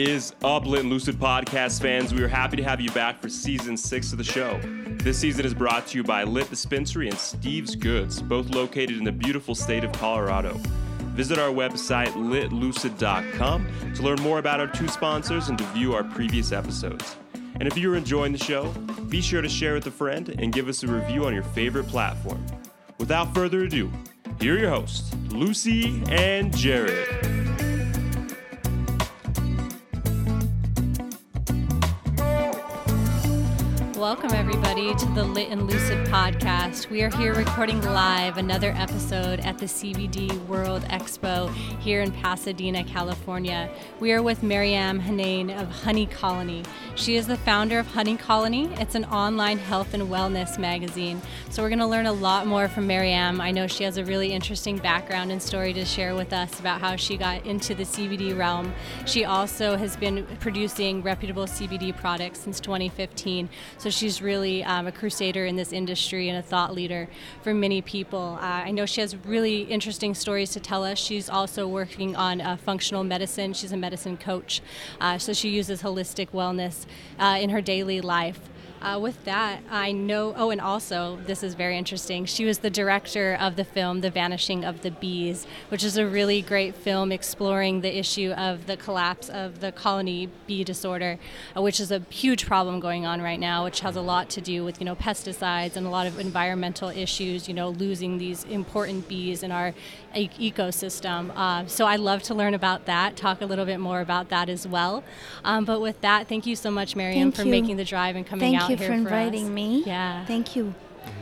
Is up, Lit and Lucid podcast fans? We are happy to have you back for season six of the show. This season is brought to you by Lit Dispensary and Steve's Goods, both located in the beautiful state of Colorado. Visit our website, litlucid.com, to learn more about our two sponsors and to view our previous episodes. And if you're enjoying the show, be sure to share with a friend and give us a review on your favorite platform. Without further ado, here are your hosts, Lucy and Jared. Welcome, everybody, to the Lit and Lucid podcast. We are here recording live another episode at the CBD World Expo here in Pasadena, California. We are with Maryam Henein of Honey Colony. She is the founder of Honey Colony. It's an online health and wellness magazine. So, we're going to learn a lot more from Maryam. I know she has a really interesting background and story to share with us about how she got into the CBD realm. She also has been producing reputable CBD products since 2015. So, she's really um, a crusader in this industry and a thought leader for many people. Uh, I know she has really interesting stories to tell us. She's also working on uh, functional medicine. She's a medicine coach, uh, so she uses holistic wellness uh, in her daily life. Uh, with that, I know. Oh, and also, this is very interesting. She was the director of the film The Vanishing of the Bees, which is a really great film exploring the issue of the collapse of the colony bee disorder, uh, which is a huge problem going on right now, which has a lot to do with you know pesticides and a lot of environmental issues. You know, losing these important bees in our e- ecosystem. Uh, so I'd love to learn about that. Talk a little bit more about that as well. Um, but with that, thank you so much, Maryam, Thank for you. making the drive and coming Thank out you here for inviting us. me. Yeah. Thank you.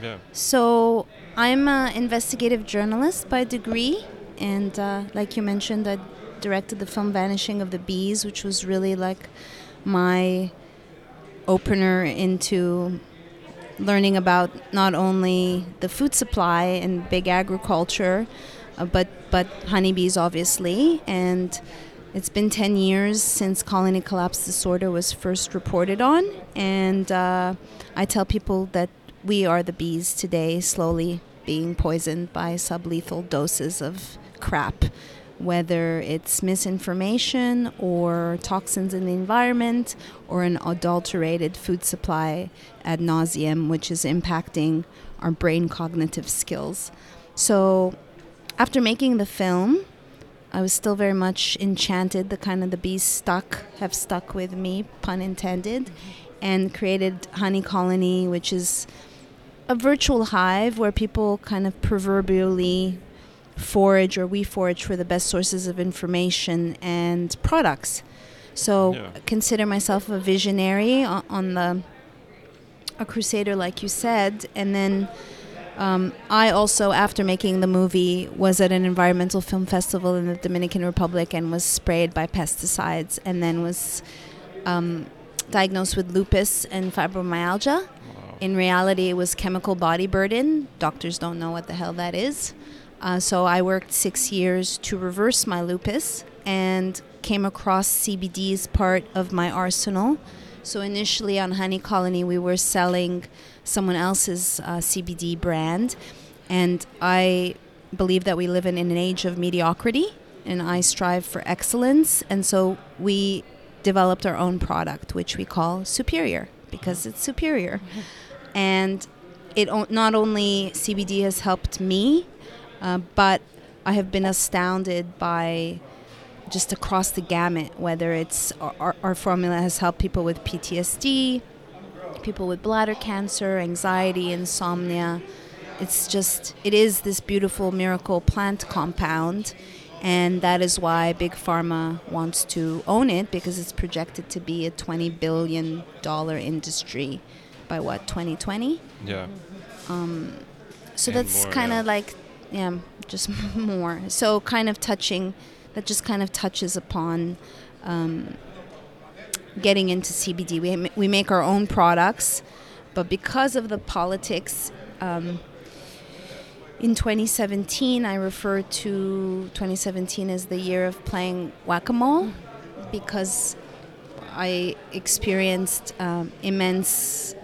Yeah. So, I'm an investigative journalist by degree, and uh, like you mentioned, I directed the film Vanishing of the Bees, which was really like my opener into learning about not only the food supply and big agriculture, uh, but but honeybees, obviously, and it's been 10 years since colony collapse disorder was first reported on, and uh, I tell people that we are the bees today, slowly being poisoned by sublethal doses of crap, whether it's misinformation or toxins in the environment or an adulterated food supply ad nauseum, which is impacting our brain cognitive skills. So, after making the film, I was still very much enchanted. The kind of the bees stuck have stuck with me, pun intended, and created Honey Colony, which is a virtual hive where people kind of proverbially forage or we forage for the best sources of information and products. So Yeah. consider myself a visionary on the a crusader, like you said, and then um, I also, after making the movie, was at an environmental film festival in the Dominican Republic and was sprayed by pesticides, and then was um, diagnosed with lupus and fibromyalgia. In reality, it was chemical body burden. Doctors don't know what the hell that is. Uh, so I worked six years to reverse my lupus and came across CBD as part of my arsenal. So initially on Honey Colony, we were selling someone else's uh, CBD brand, and I believe that we live in, in an age of mediocrity, and I strive for excellence. And so we developed our own product, which we call Superior because it's superior. And it o- not only CBD has helped me, uh, but I have been astounded by just across the gamut, whether it's our, our, our formula has helped people with PTSD, people with bladder cancer, anxiety, insomnia. It's just, it is this beautiful miracle plant compound. And that is why Big Pharma wants to own it because it's projected to be a $20 billion industry by what, 2020? Yeah. Um, So And that's more, kind yeah. of like, yeah, just more. So kind of touching, that just kind of touches upon um, getting into CBD. We, we make our own products, but because of the politics, um, in 2017, I refer to 2017 as the year of playing whack a mole because I experienced um, immense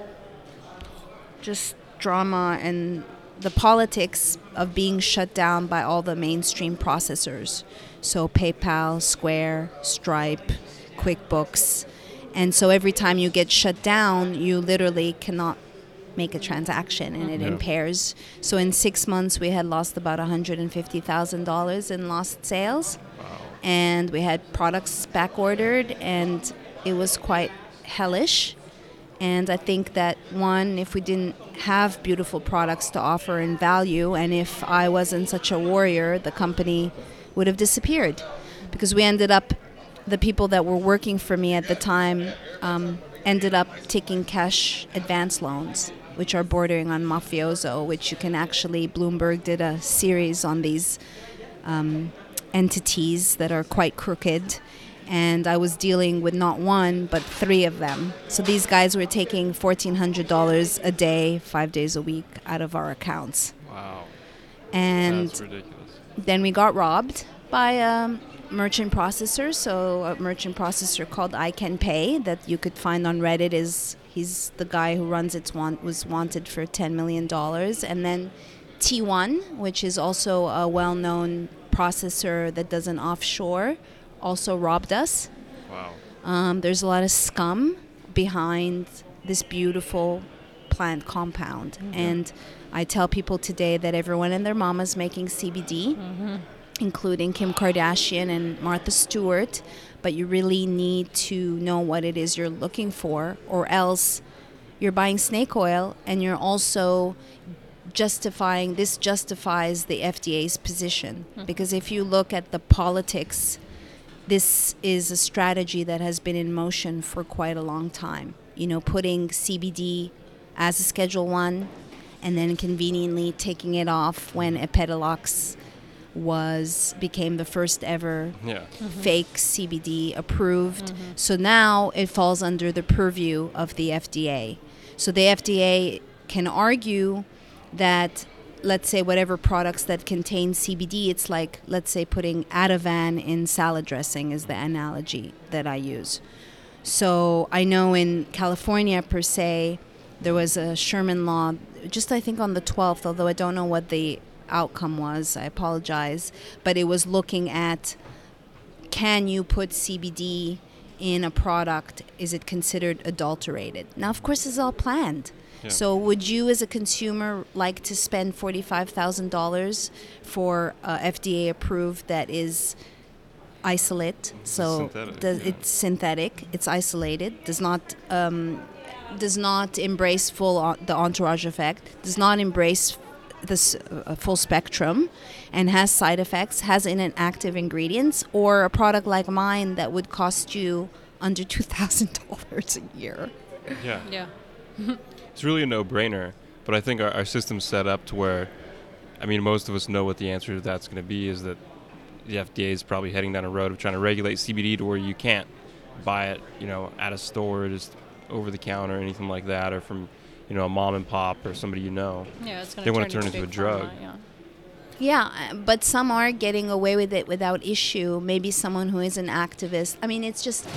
just drama and the politics of being shut down by all the mainstream processors. So PayPal, Square, Stripe, QuickBooks. And so every time you get shut down, you literally cannot make a transaction and it Yeah. impairs. So in six months, we had lost about $150,000 in lost sales. And we had products back ordered, and it was quite hellish. And I think that one, if we didn't have beautiful products to offer in value, and if I wasn't such a warrior, the company would have disappeared. Because we ended up, the people that were working for me at the time um, ended up taking cash advance loans, which are bordering on mafioso, which you can actually, Bloomberg did a series on these um, entities that are quite crooked. And I was dealing with not one, but three of them. So these guys were taking $1,400 a day, five days a week out of our accounts. Wow. And That's ridiculous. then we got robbed by a merchant processor. So a merchant processor called I Can Pay that you could find on Reddit is he's the guy who runs its want was wanted for ten million dollars. And then T1, which is also a well-known processor that does an offshore, also robbed us. Wow. Um, there's a lot of scum behind this beautiful plant compound. Mm-hmm. And I tell people today that everyone and their mama's making CBD, mm-hmm. including Kim Kardashian and Martha Stewart. But you really need to know what it is you're looking for, or else you're buying snake oil and you're also justifying this justifies the FDA's position mm-hmm. because if you look at the politics this is a strategy that has been in motion for quite a long time you know putting CBD as a schedule 1 and then conveniently taking it off when Epidiolex was became the first ever Yeah. Mm-hmm. fake CBD approved. Mm-hmm. So now it falls under the purview of the FDA. So the FDA can argue that let's say whatever products that contain CBD, it's like let's say putting Ativan in salad dressing is the analogy that I use. So I know in California per se, there was a Sherman law, just I think on the 12th, although I don't know what the outcome was. I apologize, but it was looking at can you put CBD in a product? Is it considered adulterated? Now, of course, it's all planned. Yeah. So, would you, as a consumer, like to spend forty-five thousand dollars for uh, FDA approved that is isolate? So, synthetic, does, yeah. it's synthetic. It's isolated. Does not um, does not embrace full o- the entourage effect. Does not embrace this uh, full spectrum and has side effects, has inactive ingredients, or a product like mine that would cost you under $2,000 a year. Yeah. Yeah. It's really a no-brainer, but I think our, our system's set up to where, I mean, most of us know what the answer to that's going to be. Is that the FDA is probably heading down a road of trying to regulate CBD to where you can't buy it, you know, at a store, just over the counter, or anything like that, or from, you know, a mom and pop or somebody you know. Yeah, it's going They to wanna turn, turn into a drug. pharma, yeah. Yeah, uh, but some are getting away with it without issue. Maybe someone who is an activist. I mean, it's just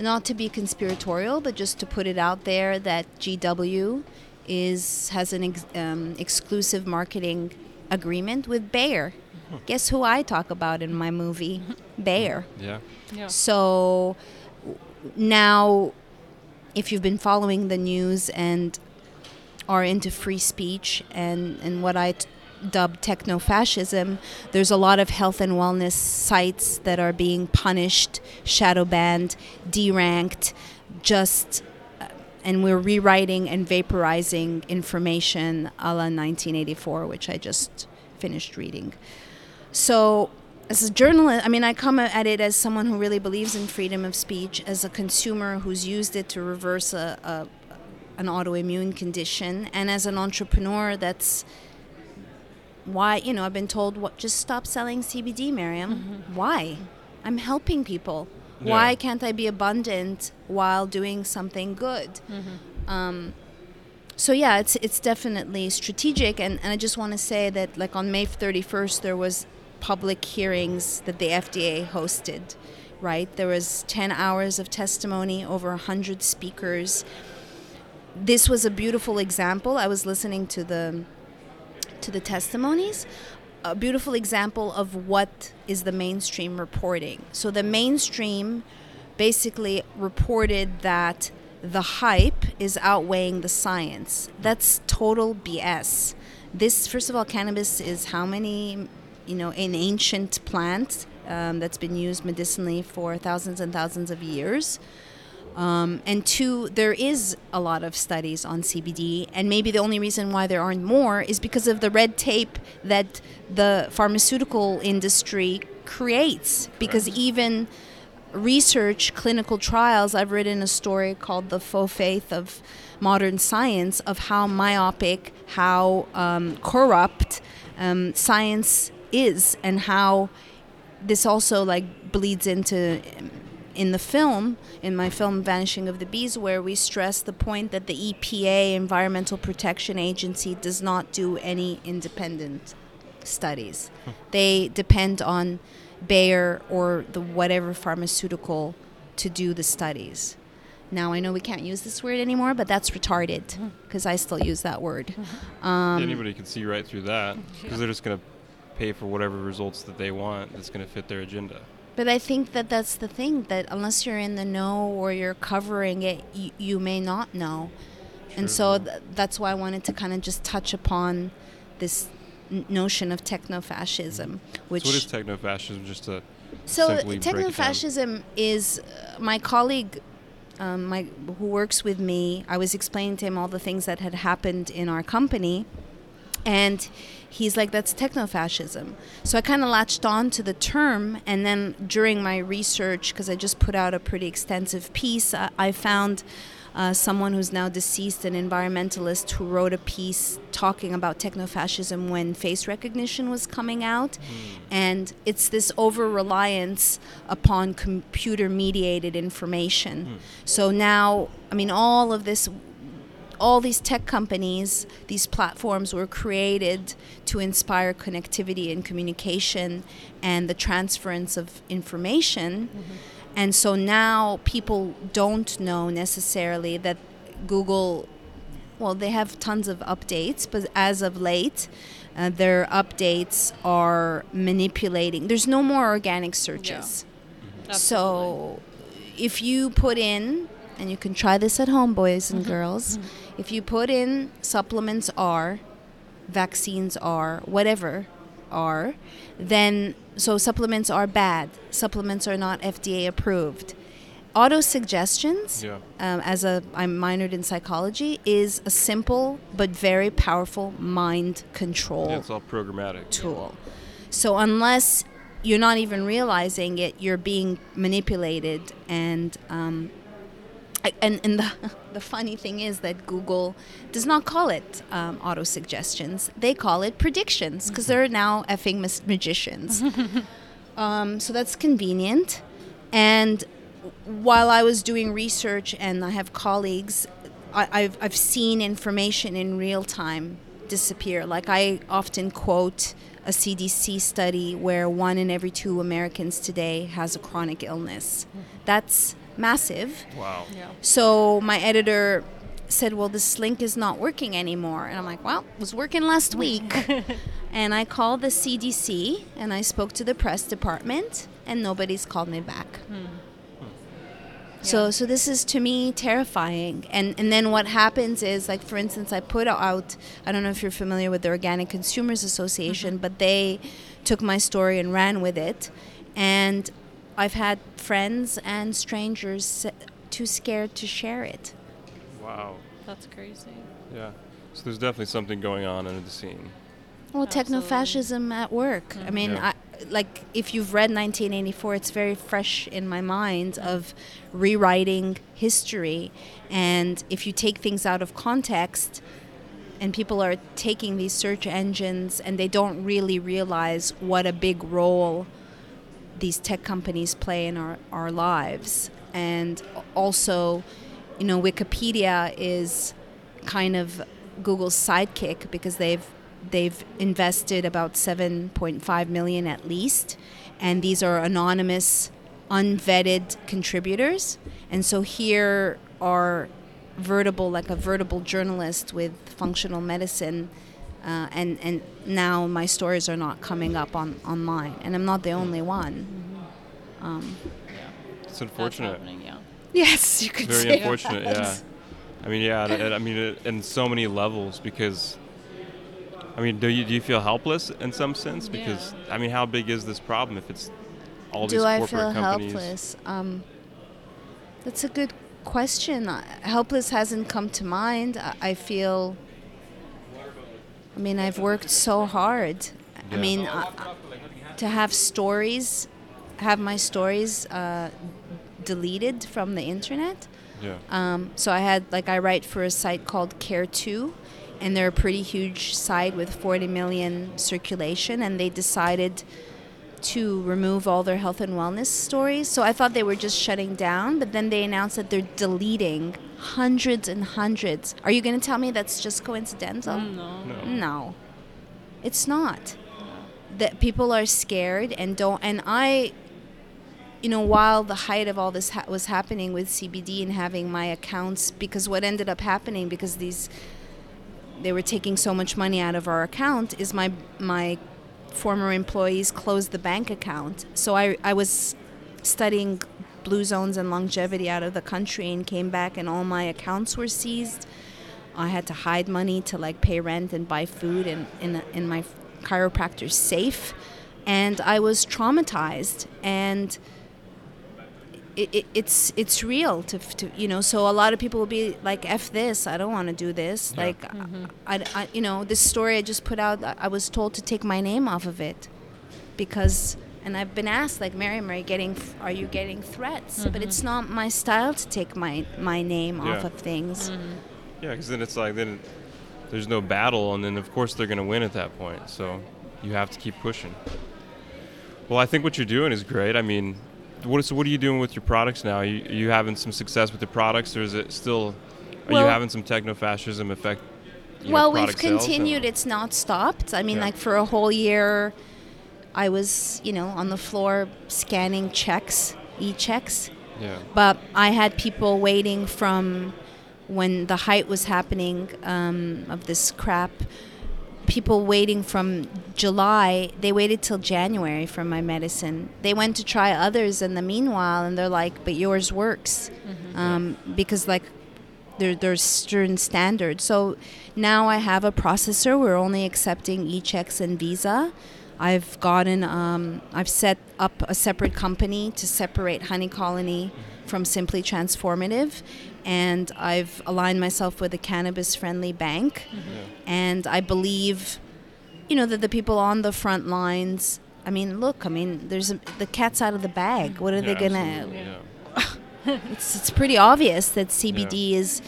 not to be conspiratorial, but just to put it out there that GW is has an ex, um, exclusive marketing agreement with Bayer. Guess who I talk about in my movie? Bayer. Yeah. Yeah. So now, if you've been following the news and are into free speech and, and what I t- dub techno fascism, there's a lot of health and wellness sites that are being punished, shadow banned, deranked, just. uh, And we're rewriting and vaporizing information a la 1984, which I just finished reading. So, as a journalist, I mean, I come at it as someone who really believes in freedom of speech, as a consumer who's used it to reverse a, a an autoimmune condition, and as an entrepreneur, that's why you know I've been told what just stop selling CBD, Maryam. Why? I'm helping people. Why can't I be abundant while doing something good? Um, so yeah, it's it's definitely strategic, and, and I just want to say that like on May 31st there was public hearings that the FDA hosted, right? There was 10 hours of testimony, over 100 speakers. This was a beautiful example. I was listening to the to the testimonies, a beautiful example of what is the mainstream reporting. So the mainstream basically reported that the hype is outweighing the science. That's total BS. This, first of all, cannabis is how many, you know, an ancient plant um, that's been used medicinally for thousands and thousands of years. Um, and two, there is a lot of studies on CBD, and maybe the only reason why there aren't more is because of the red tape that the pharmaceutical industry creates. Because even research, clinical trials, I've written a story called The Faux Faith of Modern Science of how myopic, how um, corrupt um, science is, and how this also like bleeds into in the film, in my film Vanishing of the Bees, where we stress the point that the EPA, Environmental Protection Agency, does not do any independent studies. Hmm. They depend on Bayer or the whatever pharmaceutical to do the studies. Now I know we can't use this word anymore, but that's retarded because I still use that word. Um, Anybody can see right through that because they're just going to pay for whatever results that they want that's going to fit their agenda. But I think that that's the thing that unless you're in the know or you're covering it, you, you may not know. And so th- that's why I wanted to kind of just touch upon this n- notion of techno-fascism, which so what is techno-fascism? Just to so simply break it down? techno-fascism is uh, my colleague um, my who works with me. I was explaining to him all the things that had happened in our company, and he's like, "That's techno-fascism." So I kind of latched on to the term, and then during my research, because I just put out a pretty extensive piece, I, I found. Uh, someone who's now deceased, an environmentalist, who wrote a piece talking about techno-fascism when face recognition was coming out, and it's this over reliance upon computer mediated information. So now, I mean, all of this, all these tech companies, these platforms were created to inspire connectivity and communication and the transference of information. And so now people don't know necessarily that Google well, they have tons of updates, but as of late, uh, their updates are manipulating. There's no more organic searches. So if you put in, and you can try this at home, boys and girls, if you put in supplements are, vaccines are, whatever are, then so supplements are bad. Supplements are not FDA approved. Auto suggestions, Yeah. um, as a I'm minored in psychology, is a simple but very powerful mind control Yeah, it's all programmatic. tool. So unless you're not even realizing it, you're being manipulated. And um, I- and and the the funny thing is that Google does not call it um, auto suggestions; they call it predictions because they're now effing magicians. um, so that's convenient. And while I was doing research, and I have colleagues, I, I've I've seen information in real time disappear. Like I often quote a CDC study where one in every two Americans today has a chronic illness. That's massive. Wow. Yeah. So my editor said, "Well, this link is not working anymore," and I'm like, "Well, it was working last week." and I called the CDC and I spoke to the press department, and nobody's called me back. Hmm. So, Yeah. so this is to me terrifying. And and then what happens is, like for instance, I put out. I don't know if you're familiar with the Organic Consumers Association, mm-hmm. but they took my story and ran with it, and I've had friends and strangers too scared to share it. Wow. That's crazy. Yeah. So there's definitely something going on under the scene. Well, techno-fascism at work. I mean, Yeah. I, like if you've read 1984, it's very fresh in my mind of rewriting history, and if you take things out of context, and people are taking these search engines and they don't really realize what a big role these tech companies play in our, our lives. And also, you know, Wikipedia is kind of Google's sidekick because they've they've invested about 7.5 million at least and these are anonymous unvetted contributors and so here are vertable like a vertable journalist with functional medicine uh, and and now my stories are not coming up on online and i'm not the only one um, It's unfortunate. Yeah. Yes, you could Very say unfortunate. that. Yeah. I mean, yeah. and- and I mean, it- in so many levels because. I mean, do you do you feel helpless in some sense? Because I mean, how big is this problem if it's all these Do I feel companies? helpless? Um, that's a good question. Uh, Helpless hasn't come to mind. I, I feel. I mean, I've worked so hard. I mean, I, to have stories, have my stories uh, deleted from the internet. Yeah. Um, so I had like I write for a site called Care2, and they're a pretty huge site with 40 million circulation, and they decided to remove all their health and wellness stories. So I thought they were just shutting down, but then they announced that they're deleting hundreds and hundreds. Are you going to tell me that's just coincidental? Mm, no. No. No, it's not. That people are scared and don't. And I, you know, while the height of all this ha- was happening with CBD and having my accounts, because what ended up happening because these, they were taking so much money out of our account, is my my former employees closed the bank account. So I I was studying blue zones and longevity out of the country and came back and all my accounts were seized. I had to hide money to like pay rent and buy food in in, in my chiropractor's safe, and I was traumatized and. It, it, it's it's real to, to you know so a lot of people will be like f this i don't want to do this Yeah. like mm-hmm. I, I you know this story i just put out I- i was told to take my name off of it because and i've been asked like Maryam are you getting are you getting threats but mm-hmm. it's not my style to take my my name off of things mm-hmm. Yeah, because then it's like then there's no battle, and then of course they're gonna win at that point. So you have to keep pushing. Well, I think what you're doing is great. I mean, what is what are you doing with your products now? Are you, are you having some success with the products, or is it still? Are you having some techno-fascism affect? you know, well we've product sales, continued it's not stopped i mean Yeah. like for a whole year i was you know on the floor scanning checks e-checks Yeah. but I had people waiting from when the height was happening um, of this crap. People waiting from July, they waited till January for my medicine. They went to try others in the meanwhile, and they're like, "But yours works," um, because like there, there's certain standards. So now I have a processor. We're only accepting e-checks and Visa. I've gotten, um, I've set up a separate company to separate Honey Colony from Simply Transformative, and I've aligned myself with a cannabis-friendly bank. And I believe, you know, that the people on the front lines. I mean, look. I mean, there's a, the cat's out of the bag. What are they gonna? absolutely, yeah. it's, it's pretty obvious that CBD is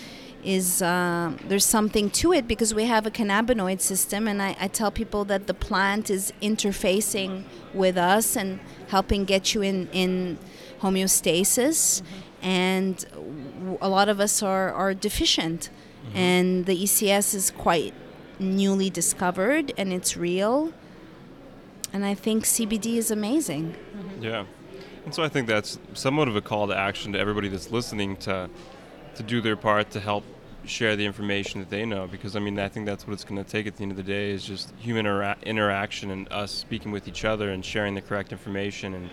is um, there's something to it because we have a cannabinoid system, and I, I tell people that the plant is interfacing with us and helping get you in in homeostasis, and w- a lot of us are are deficient, mm-hmm. and the ECS is quite newly discovered and it's real. And I think CBD is amazing. Mm-hmm. Yeah. And so I think that's somewhat of a call to action to everybody that's listening to to do their part to help share the information that they know because I mean I think that's what it's going to take at the end of the day is just human intera- interaction and us speaking with each other and sharing the correct information and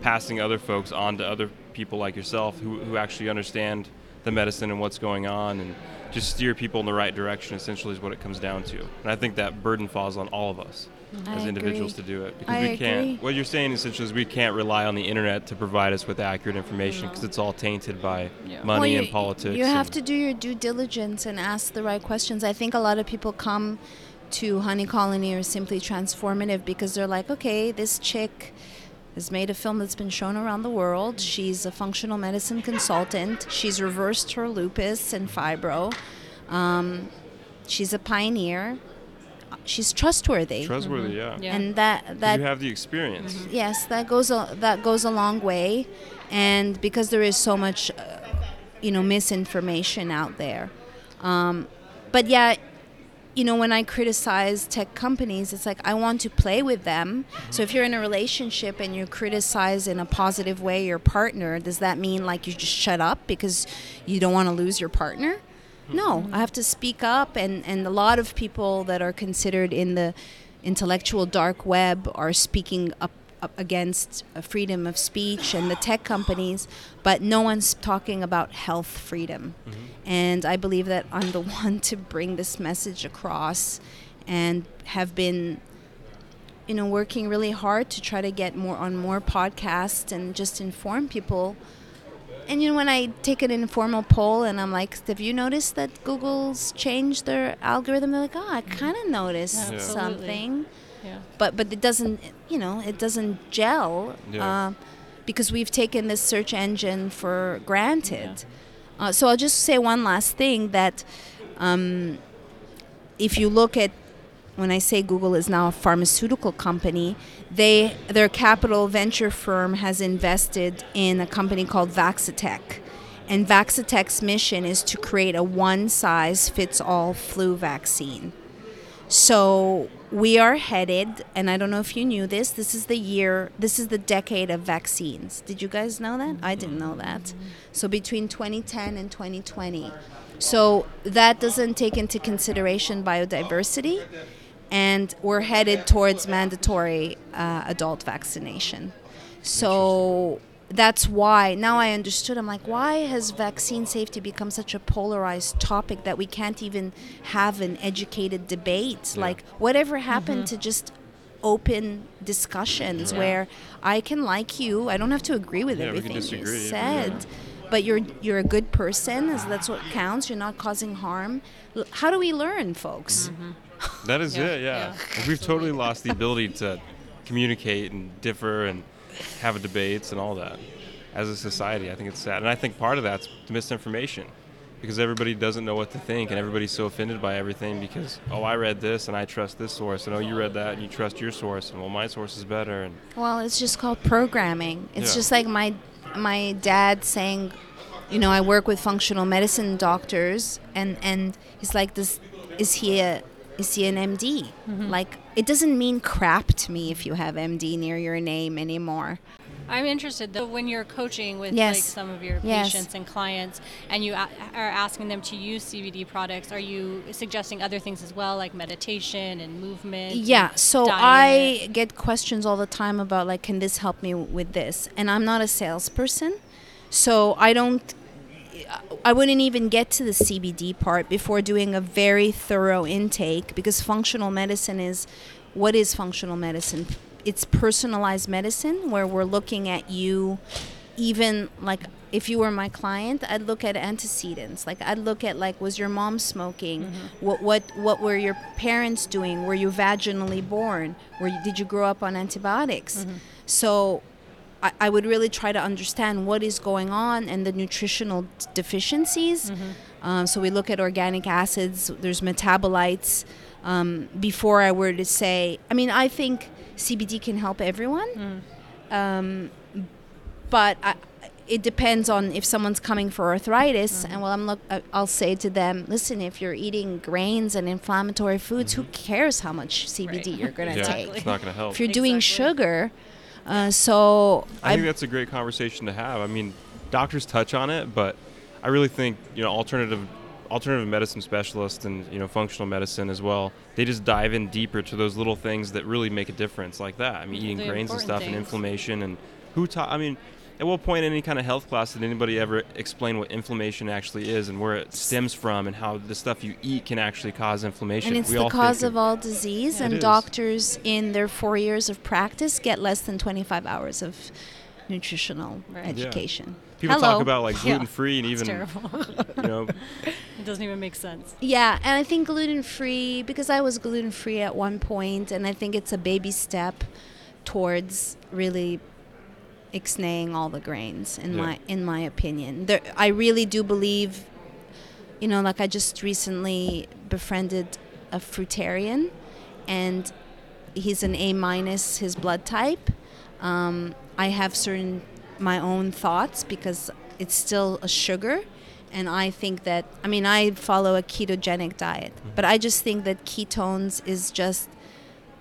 passing other folks on to other people like yourself who, who actually understand the medicine and what's going on and just steer people in the right direction essentially is what it comes down to. And I think that burden falls on all of us mm-hmm. as individuals agree. to do it because I we can't agree. what you're saying essentially is we can't rely on the internet to provide us with accurate information because it's all tainted by Yeah. money Well, you, and politics. You have to do your due diligence and ask the right questions. I think a lot of people come to Honey Colony or Simply Transformative because they're like, okay, this chick has made a film that's been shown around the world. She's a functional medicine consultant. She's reversed her lupus and fibro. Um, she's a pioneer. She's trustworthy. trustworthy, yeah. Yeah. And that that you have the experience. yes that goes a, that goes a long way and because there is so much uh, you know misinformation out there um, but yeah you know when i criticize tech companies it's like i want to play with them. So if you're in a relationship and you criticize in a positive way your partner does that mean like you just shut up because you don't want to lose your partner? No i have to speak up and and a lot of people that are considered in the intellectual dark web are speaking up up against uh, freedom of speech and the tech companies, but no one's talking about health freedom. Mm-hmm. And I believe that I'm the one to bring this message across and have been you know working really hard to try to get more on more podcasts and just inform people and you know when i take an informal poll and i'm like have you noticed that google's changed their algorithm they're like oh i mm-hmm. kind of noticed Yeah. Absolutely. Something Yeah. but but it doesn't you know it doesn't gel Yeah. uh, because we've taken this search engine for granted uh, so i'll just say one last thing that um, if you look at when I say Google is now a pharmaceutical company, they their capital venture firm has invested in a company called Vaccitech. And Vaccitech's mission is to create a one size fits all flu vaccine. So we are headed, and I don't know if you knew this, this is the year, this is the decade of vaccines. Did you guys know that? I didn't know that. So between 2010 and 2020. So that doesn't take into consideration biodiversity, and we're headed towards mandatory uh, adult vaccination. So that's why now I understood. I'm like, why has vaccine safety become such a polarized topic that we can't even have an educated debate? Yeah. Like, whatever happened mm-hmm. to just open discussions Yeah. where I can like you, I don't have to agree with Yeah, everything you disagree, said, but you're you're a good person. As that's what counts. You're not causing harm. L- How do we learn, folks? Mm-hmm. That is Yeah, it, yeah. yeah, We've totally lost the ability to communicate and differ and have debates and all that as a society. I think it's sad. And I think part of that's the misinformation because everybody doesn't know what to think and everybody's so offended by everything because, oh, I read this and I trust this source and, oh, you read that and you trust your source and, well, my source is better. And Well, it's just called programming. It's Yeah. just like my my dad saying, you know, I work with functional medicine doctors, and and he's like, this is he a is he an MD? Mm-hmm. Like, it doesn't mean crap to me if you have MD near your name anymore. I'm interested though when you're coaching with Yes. like some of your Yes. patients and clients, and you a- are asking them to use CBD products. Are you suggesting other things as well, like meditation and movement? Yeah, so diet? I get questions all the time about like, can this help me with this? And I'm not a salesperson, so I don't. I wouldn't even get to the CBD part before doing a very thorough intake because functional medicine is what is functional medicine? It's personalized medicine where we're looking at you even like if you were my client i'd look at antecedents. Like i'd look at like was your mom smoking? Mm-hmm. What what what were your parents doing? Were you vaginally born? Were you, did you grow up on antibiotics? Mm-hmm. So I, I would really try to understand what is going on and the nutritional d- deficiencies. Um, so we look at organic acids there's metabolites. Um, before i were to say i mean i think cbd can help everyone. Um, but I, it depends on if someone's coming for arthritis and well i'm look I- i'll say to them listen if you're eating grains and inflammatory foods who cares how much cbd Right. you're going to yeah, take? It's not going to help. if you're doing Exactly. sugar uh, so I think I, that's a great conversation to have. I mean, doctors touch on it, but I really think you know alternative alternative medicine specialists and you know functional medicine as well. They just dive in deeper to those little things that really make a difference, like that. I mean, eating The grains and stuff and inflammation and who taught. I mean. At what point in any kind of health class did anybody ever explain what inflammation actually is and where it stems from and how the stuff you eat can actually cause inflammation? and it's we the all cause of all disease It and doctors in their four years of practice get less than 25 hours of nutritional Right. Yeah. education people Hello. talk about like gluten free and even terrible. you know it doesn't even make sense. Yeah, and I think gluten free because I was gluten free at one point, and I think it's a baby step towards really ixnaying all the grains. In Yeah. my in my opinion, there, I really do believe. You know, like I just recently befriended a fruitarian, and he's an A minus his blood type. Um, I have certain my own thoughts because it's still a sugar, and I think that I mean I follow a ketogenic diet, but I just think that ketones is just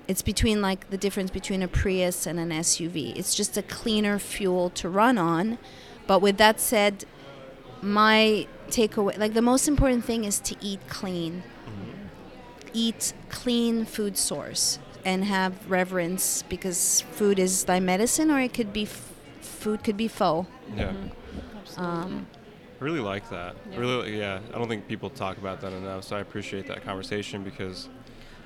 it's between like the difference between a Prius and an SUV. It's just a cleaner fuel to run on. But with that said, my takeaway like the most important thing is to eat clean eat clean food source and have reverence because food is thy medicine, or it could be f- food could be foe. Yeah. Absolutely. Um, I really like that. Yeah. Really, yeah. I don't think people talk about that enough, so I appreciate that conversation because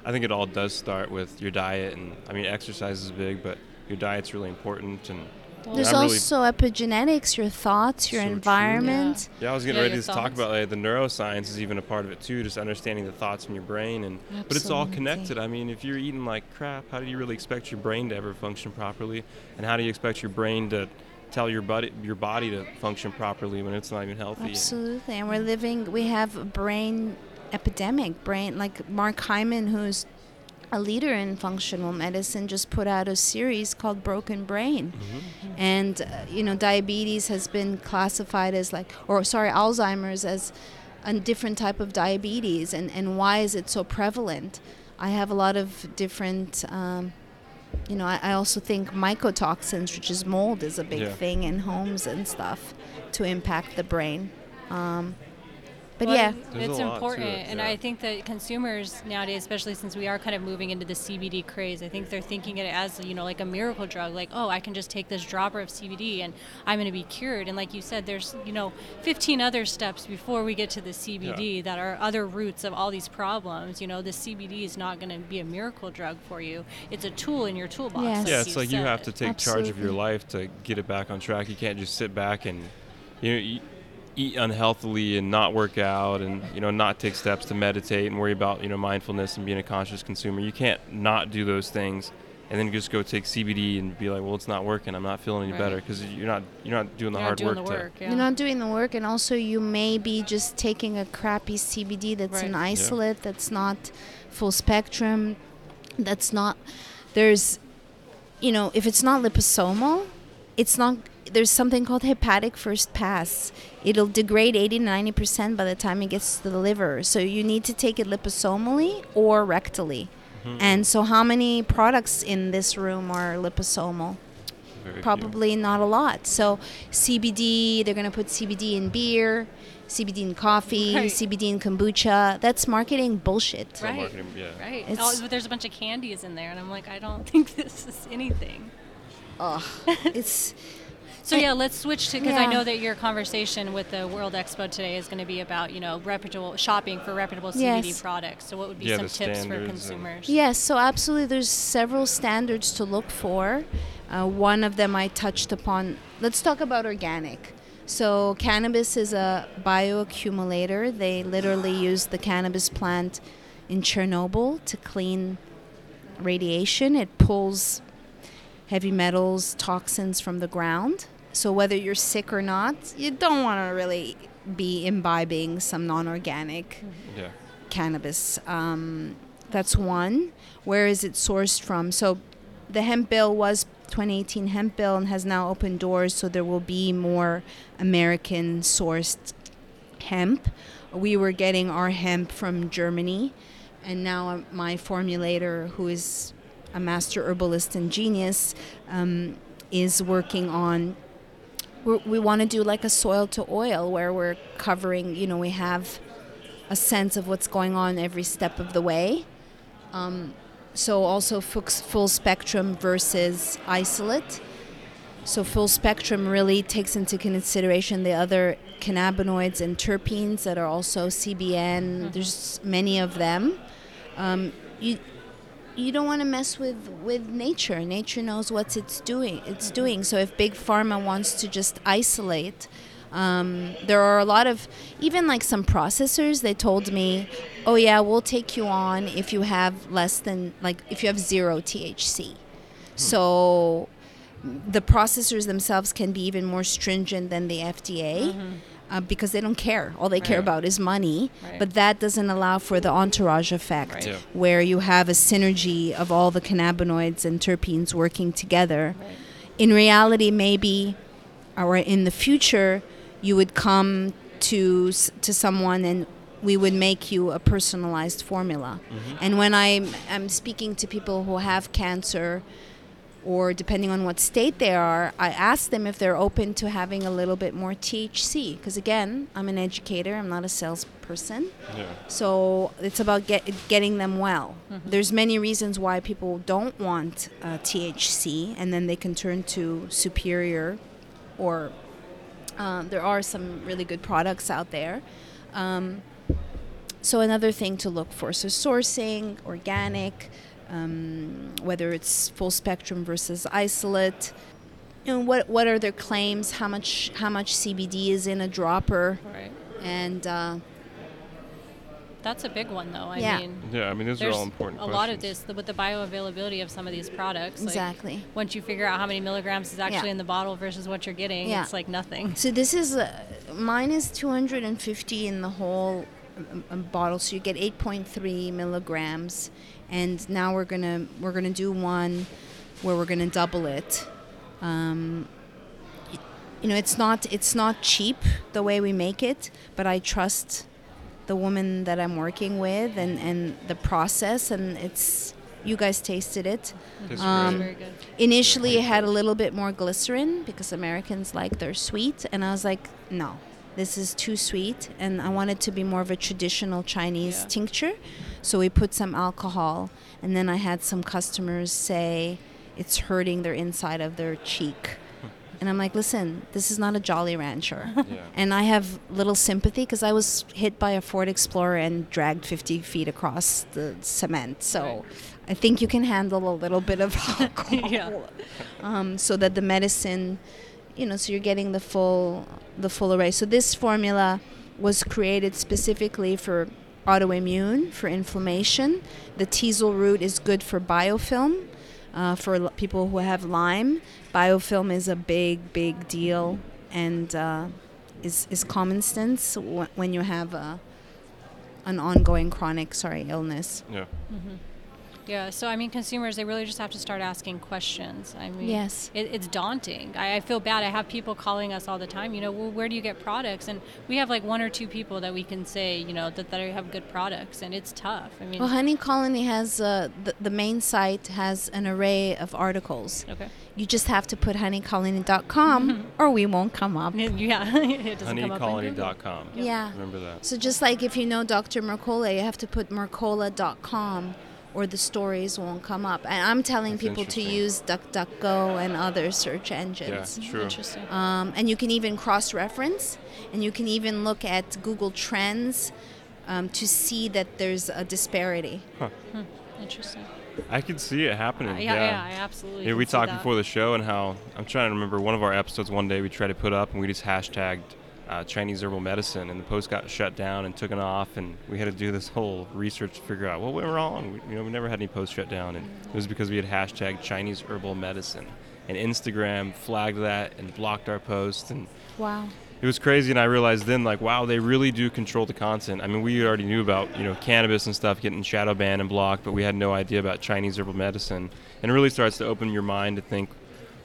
I think it all does start with your diet, and I mean, exercise is big, but your diet's really important. And There's I'm really- also epigenetics, your thoughts, your So environment. yeah, I was getting Yeah, ready your to talk about like, the neuroscience is even a part of it too, just understanding the thoughts in your brain, and but it's all connected. I mean, if you're eating like crap, how do you really expect your brain to ever function properly? And how do you expect your brain to tell your body your body to function properly when it's not even healthy? Absolutely, and we're living. We have a brain epidemic. Brain like Mark Hyman, who's a leader in functional medicine, just put out a series called Broken Brain, Mm-hmm. and uh, you know diabetes has been classified as like, or sorry, Alzheimer's as a different type of diabetes, and and why is it so prevalent? I have a lot of different. Um, you know, I, I also think mycotoxins, which is mold, is a big Yeah. thing in homes and stuff to impact the brain. Um, but Well, yeah, There's it's a lot to important, it, and yeah. I think that consumers nowadays, especially since we are kind of moving into the CBD craze, I think they're thinking it as you know like a miracle drug. Like, oh, I can just take this dropper of CBD and I'm going to be cured. And like you said, there's you know 15 other steps before we get to the CBD that are other roots of all these problems. You know, the CBD is not going to be a miracle drug for you. It's a tool in your toolbox. Yes. like yeah, it's you like you have to said. take charge of your life to get it back on track. You can't just sit back and you know eat, eat unhealthily and not work out and you know not take steps to meditate and worry about you know mindfulness and being a conscious consumer. You can't not do those things and then just go take CBD and be like, well, it's not working. I'm not feeling any Right. better because you're not you're not doing the You're not hard doing work, the work. to. yeah. you're not doing the work, and also you may be just taking a crappy CBD that's an Right. isolate, that's not full spectrum, that's not. There's, you know, if it's not liposomal, it's not. There's something called hepatic first pass. It'll degrade 80 to 90 percent by the time it gets to the liver. So you need to take it liposomally or rectally. Mm-hmm. And so, how many products in this room are liposomal? Very few. probably not a lot. So CBD, they're going to put CBD in beer, CBD in coffee, Right. CBD in kombucha. That's marketing bullshit. It's all Right. marketing, yeah. Right. It's- Oh, there's a bunch of candies in there, and I'm like, I don't think this is anything. Ugh. it's So yeah, let's switch to because I know that your conversation with the World Expo today is going to be about you know reputable shopping for reputable CBD Yes. products. So what would be Yeah, some tips for consumers? yes. So absolutely, there's several standards to look for. Uh, one of them I touched upon. Let's talk about organic. So cannabis is a bioaccumulator. They literally use the cannabis plant in Chernobyl to clean radiation. It pulls heavy metals, toxins from the ground. So whether you're sick or not, you don't want to really be imbibing some non-organic Yeah. cannabis. Um, that's one. Where is it sourced from? So the hemp bill was 2018 hemp bill and has now opened doors, so there will be more American sourced hemp. We were getting our hemp from Germany, and now my formulator, who is a master herbalist and genius, um, is working on. We're, we want to do like a soil to oil, where we're covering. You know, we have a sense of what's going on every step of the way. Um, so also full spectrum versus isolate. So full spectrum really takes into consideration the other cannabinoids and terpenes that are also CBN. There's many of them. Um, you you don't want to mess with with nature. Nature knows what it's doing. It's doing. So if big pharma wants to just isolate, um, there are a lot of even like some processors. They told me, "Oh yeah, we'll take you on if you have less than like if you have zero THC." So the processors themselves can be even more stringent than the FDA. Uh, because they don't care. All they care Right. about is money. Right. But that doesn't allow for the entourage effect Right. Yeah. where you have a synergy of all the cannabinoids and terpenes working together. In reality, maybe, or in the future, you would come to to someone and we would make you a personalized formula. And when I'm, I'm speaking to people who have cancer, or depending on what state they are, I ask them if they're open to having a little bit more THC. Because again, I'm an educator, I'm not a salesperson. Yeah. So it's about get, getting them well. There's many reasons why people don't want uh, THC, and then they can turn to superior, or uh, there are some really good products out there. Um, so another thing to look for: so sourcing, organic, um, whether it's full spectrum versus isolate. You know, what what are their claims? How much how much CBD is in a dropper? Right. And uh, That's a big one, though. I Yeah. mean, Yeah, I mean, those are all important a lot of this the, with the bioavailability of some of these products. like, exactly. once you figure out how many milligrams is actually Yeah. in the bottle versus what you're getting, Yeah. it's like nothing. So this is uh, mine is 250 in the whole bottle, so you get 8.3 milligrams, and now we're gonna we're gonna do one where we're gonna double it. Um, you know, it's not it's not cheap the way we make it, but I trust the woman that I'm working with and and the process, and it's you guys tasted it. Um. Very good. Initially, it had a little bit more glycerin because Americans like their sweet, and I was like, no, this is too sweet, and I wanted to be more of a traditional Chinese Yeah. tincture. So we put some alcohol, and then I had some customers say it's hurting their inside of their cheek. And I'm like, listen, this is not a Jolly Rancher. Yeah. And I have little sympathy because I was hit by a Ford Explorer and dragged 50 feet across the cement. So Right. I think you can handle a little bit of alcohol. Yeah. Um, so that the medicine, you know, so you're getting the full the full array. So this formula was created specifically for autoimmune, for inflammation. The teasel root is good for biofilm. Uh, for l- people who have Lyme, biofilm is a big, big deal, and uh, is is common sense wh- when you have a an ongoing chronic, sorry, illness. Yeah. Yeah, so I mean, consumers they really just have to start asking questions. I mean, Yes. it, it's daunting. I, I feel bad. I have people calling us all the time. You know, well, where do you get products? And we have like one or two people that we can say, you know, that, that have good products, and it's tough. I mean, Well, Honey Colony has uh, the, the main site has an array of articles. okay, You just have to put honeycolony.com or we won't come up. yeah, it doesn't come up in Google. Honeycolony.com. Yeah. Remember that. So just like if you know Dr. Mercola, you have to put mercola.com or the stories won't come up. And I'm telling That's people to use DuckDuckGo and other search engines. Yeah, true. Interesting. Um, and you can even cross reference and you can even look at Google Trends um, to see that there's a disparity. Huh. Interesting. I can see it happening. Uh, yeah, yeah, I absolutely. Yeah, we talked before the show and how I'm trying to remember one of our episodes. One day we tried to put up and we just hashtagged uh, Chinese herbal medicine, and the post got shut down and taken off, and we had to do this whole research to figure out what went wrong. We, you know, we never had any posts shut down, and it was because we had hashtagged Chinese herbal medicine, and Instagram flagged that and blocked our post, and Wow. it was crazy and i realized then like wow they really do control the content. I mean we already knew about you know cannabis and stuff getting shadow banned and blocked but we had no idea about chinese herbal medicine. And it really starts to open your mind to think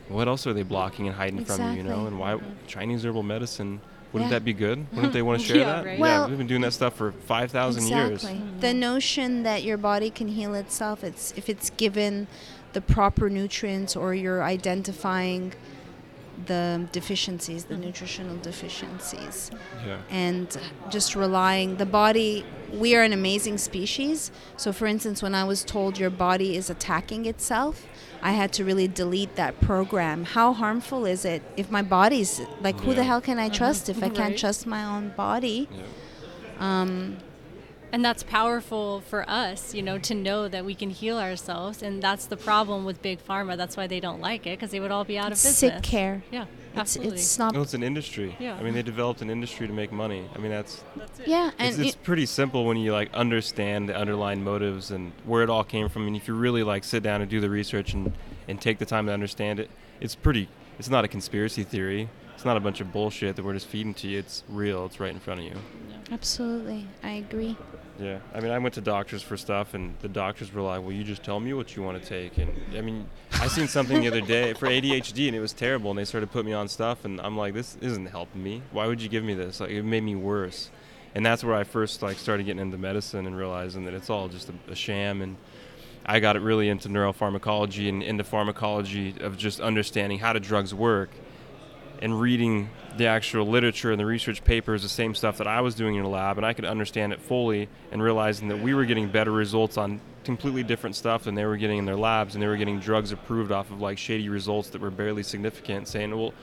what else are they blocking and hiding from you you know? And why chinese herbal medicine wouldn't Yeah. that be good wouldn't mm-hmm. they want to share Yeah, that right. Well- we've been doing that stuff for 5000 years Exactly. The notion that your body can heal itself, it's if it's given the proper nutrients or you're identifying the deficiencies, the nutritional deficiencies, yeah and just relying the body. We are an amazing species. So, for instance, when I was told your body is attacking itself, I had to really delete that program. How harmful is it if my body's like, who the hell can I trust if I can't Right. trust my own body? yeah Um, And that's powerful for us, you know, to know that we can heal ourselves. And that's the problem with big pharma. That's why they don't like it because they would all be out of business. sick care. Yeah, It's, absolutely. it's not. well, it's an industry Yeah. i mean they developed an industry to make money i mean that's that's it. Yeah, and it's, it's pretty simple when you like understand the underlying motives and where it all came from and if you really like sit down and do the research and and take the time to understand it it's pretty it's not a conspiracy theory it's not a bunch of bullshit that we're just feeding to you it's real it's right in front of you absolutely, I agree. Yeah i mean i went to doctors for stuff and the doctors were like well you just tell me what you want to take and i mean i seen something the other day for adhd and it was terrible and they started putting me on stuff and i'm like this isn't helping me. Why would you give me this? Like it made me worse. And that's where i first like started getting into medicine and realizing that it's all just a, a sham and I got really into neuropharmacology and into pharmacology of just understanding how do drugs work and reading the actual literature and the research papers, the same stuff that I was doing in the lab, and I could understand it fully and realizing that we were getting better results on completely different stuff than they were getting in their labs, and they were getting drugs approved off of like shady results that were barely significant, saying, well,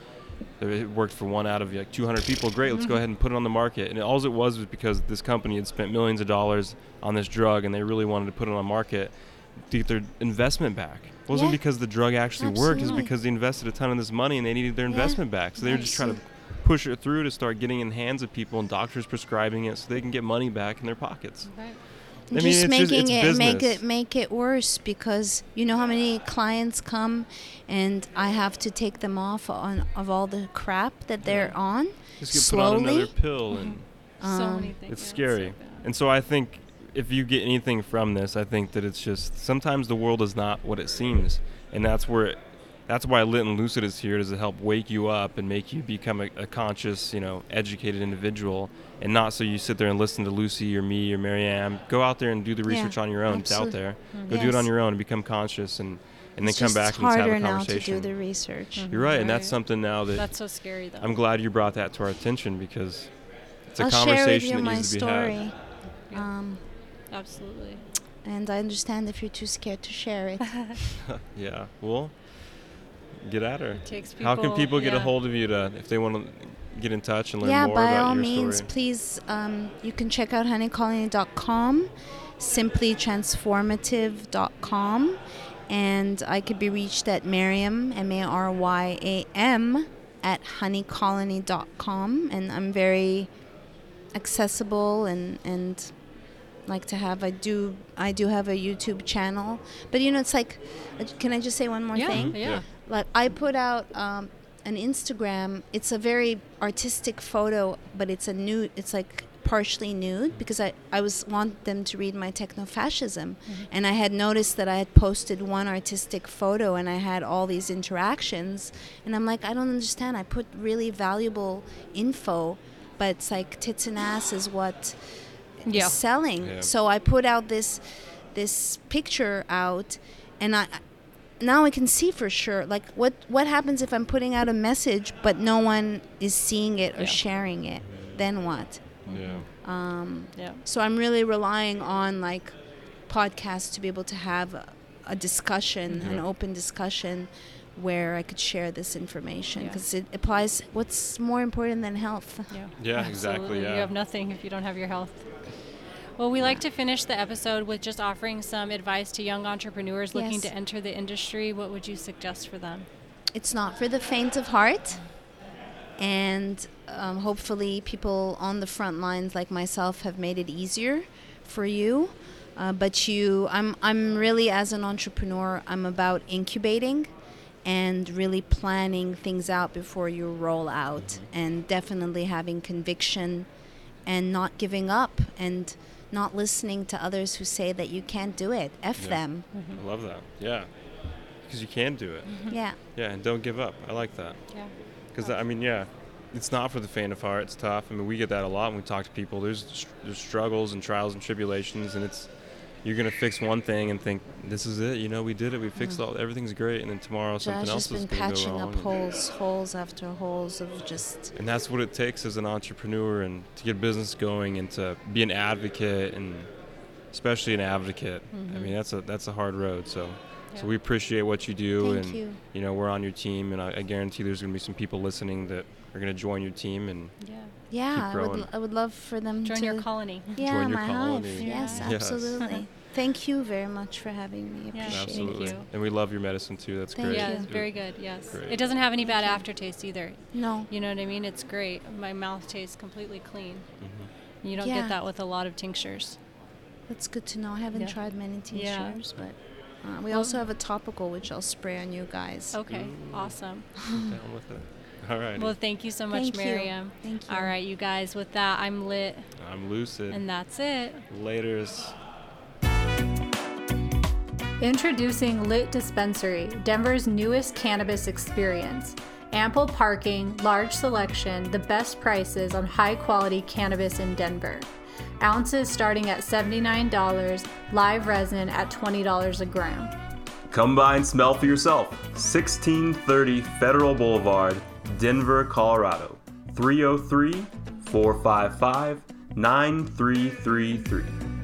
it worked for one out of like 200 people. Great, let's go mm-hmm. ahead and put it on the market. And all it was was because this company had spent millions of dollars on this drug, and they really wanted to put it on the market to get their investment back. It wasn't Yeah. because the drug actually worked; it's because they invested a ton of this money and they needed their investment back. So they were just trying to push it through to start getting in the hands of people and doctors prescribing it so they can get money back in their pockets. Right. I mean, just it's making just- it it's make it make it worse because you know how many clients come and I have to take them off on of all the crap that they're on. Just get slowly. put on another pill and so Um, many things. it's scary. so and so I think if you get anything from this, I think that it's just sometimes the world is not what it seems, and that's where it, that's why Lit and Lucid is here is to help wake you up and make you become a, a conscious, you know, educated individual, and not so you sit there and listen to Lucy or me or Maryam. Go out there and do the Yeah, research on your own. It's out absolute- there. Go do it on your own and become conscious, and and it's then come back and just harder have a now conversation. to do the research. You're right, and that's something now that That's so scary, though. I'm glad you brought that to our attention because it's a I'll share conversation with you that my needs to be story. had. Yeah. Um, Absolutely. and I understand if you're too scared to share it. yeah. Well, get at her. Takes How can people- people get a hold of you to if they want to get in touch and learn yeah, more by all your means, story? please, um, you can check out honeycolony.com, simplytransformative.com, and I could be reached at Maryam, M A R Y A M, at honeycolony.com, and I'm very accessible and and like to have I do I do have a YouTube channel but you know it's like uh, can I just say one more yeah, thing yeah. Yeah. like I put out um, an Instagram. It's a very artistic photo, but it's a nude. It's like partially nude because I, I was want them to read my techno-fascism and I had noticed that I had posted one artistic photo and I had all these interactions and I'm like I don't understand I put really valuable info but it's like tits and ass is what Yeah. selling. Yeah. So I put out this this picture out, and I now I can see for sure like what what happens if I'm putting out a message but no one is seeing it or Yeah. sharing it. Then what? Yeah. Um, Yeah. so I'm really relying on like podcasts to be able to have a, a discussion, an open discussion. Where I could share this information Yeah. because it applies. What's more important than health? Yeah. Yeah, exactly, yeah. You have nothing if you don't have your health. Well, we like to finish the episode with just offering some advice to young entrepreneurs looking Yes. to enter the industry. What would you suggest for them? it's not for the faint of heart and um, hopefully people on the front lines like myself have made it easier for you uh, but you I'm, I'm really as an entrepreneur i'm about incubating and really planning things out before you roll out and definitely having conviction and not giving up and not listening to others who say that you can't do it f Yeah. them I love that. Yeah. Because you can do it. Mm-hmm. yeah Yeah, and don't give up. I like that. Yeah. Because I mean, yeah, it's not for the faint of heart. It's tough. I mean, we get that a lot when we talk to people. There's there's struggles and trials and tribulations, and it's you're gonna fix one thing and think this is it. You know, we did it. We fixed hmm. all. Everything's great, and then tomorrow something Josh else has is been gonna go patching up holes, holes after holes of just. and that's what it takes as an entrepreneur and to get business going and to be an advocate and especially an advocate i mean mm-hmm. that's a that's a hard road so Yeah. so we appreciate what you do Thank and you. know we're on your team and I, I guarantee there's going to be some people listening that are going to join your team and Yeah. Yeah, I would, growing. l- I would love for them Join to join your colony. Yeah, Join your my colony. hive. Yeah. Yes. absolutely. Thank you very much for having me. Yeah, Appreciate thank absolutely you. and we love your medicine too that's Thank great Yeah, it's very good. Yes. Great. It doesn't have any bad aftertaste either. No. You know what I mean? It's great. My mouth tastes completely clean. Mm-hmm. You don't Yeah. get that with a lot of tinctures. That's good to know. I haven't Yeah. tried many Yeah. tinctures, but uh, we Well- also have a topical which I'll spray on you guys. Okay. Awesome. down with it all right Well, thank you so much, Thank you. Maryam. Thank you. All right, you guys. With that, I'm lit, i'm lucid and that's it. laters Introducing Lit Dispensary, Denver's newest cannabis experience. Ample parking, large selection, the best prices on high quality cannabis in Denver. ounces starting at $79, live resin at $20 a gram. Come by and smell for yourself. 1630 Federal Boulevard, Denver, Colorado. 303 455 9333.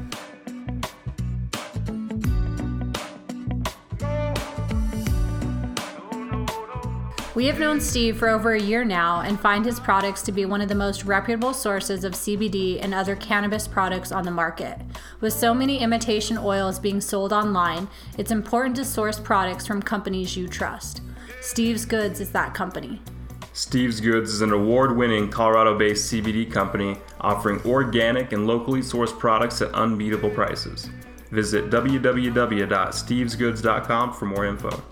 We have known Steve for over a year now and find his products to be one of the most reputable sources of CBD and other cannabis products on the market. With so many imitation oils being sold online, it's important to source products from companies you trust. Steve's Goods is that company. Steve's Goods is an award winning Colorado based CBD company offering organic and locally sourced products at unbeatable prices. Visit www.stevesgoods.com for more info.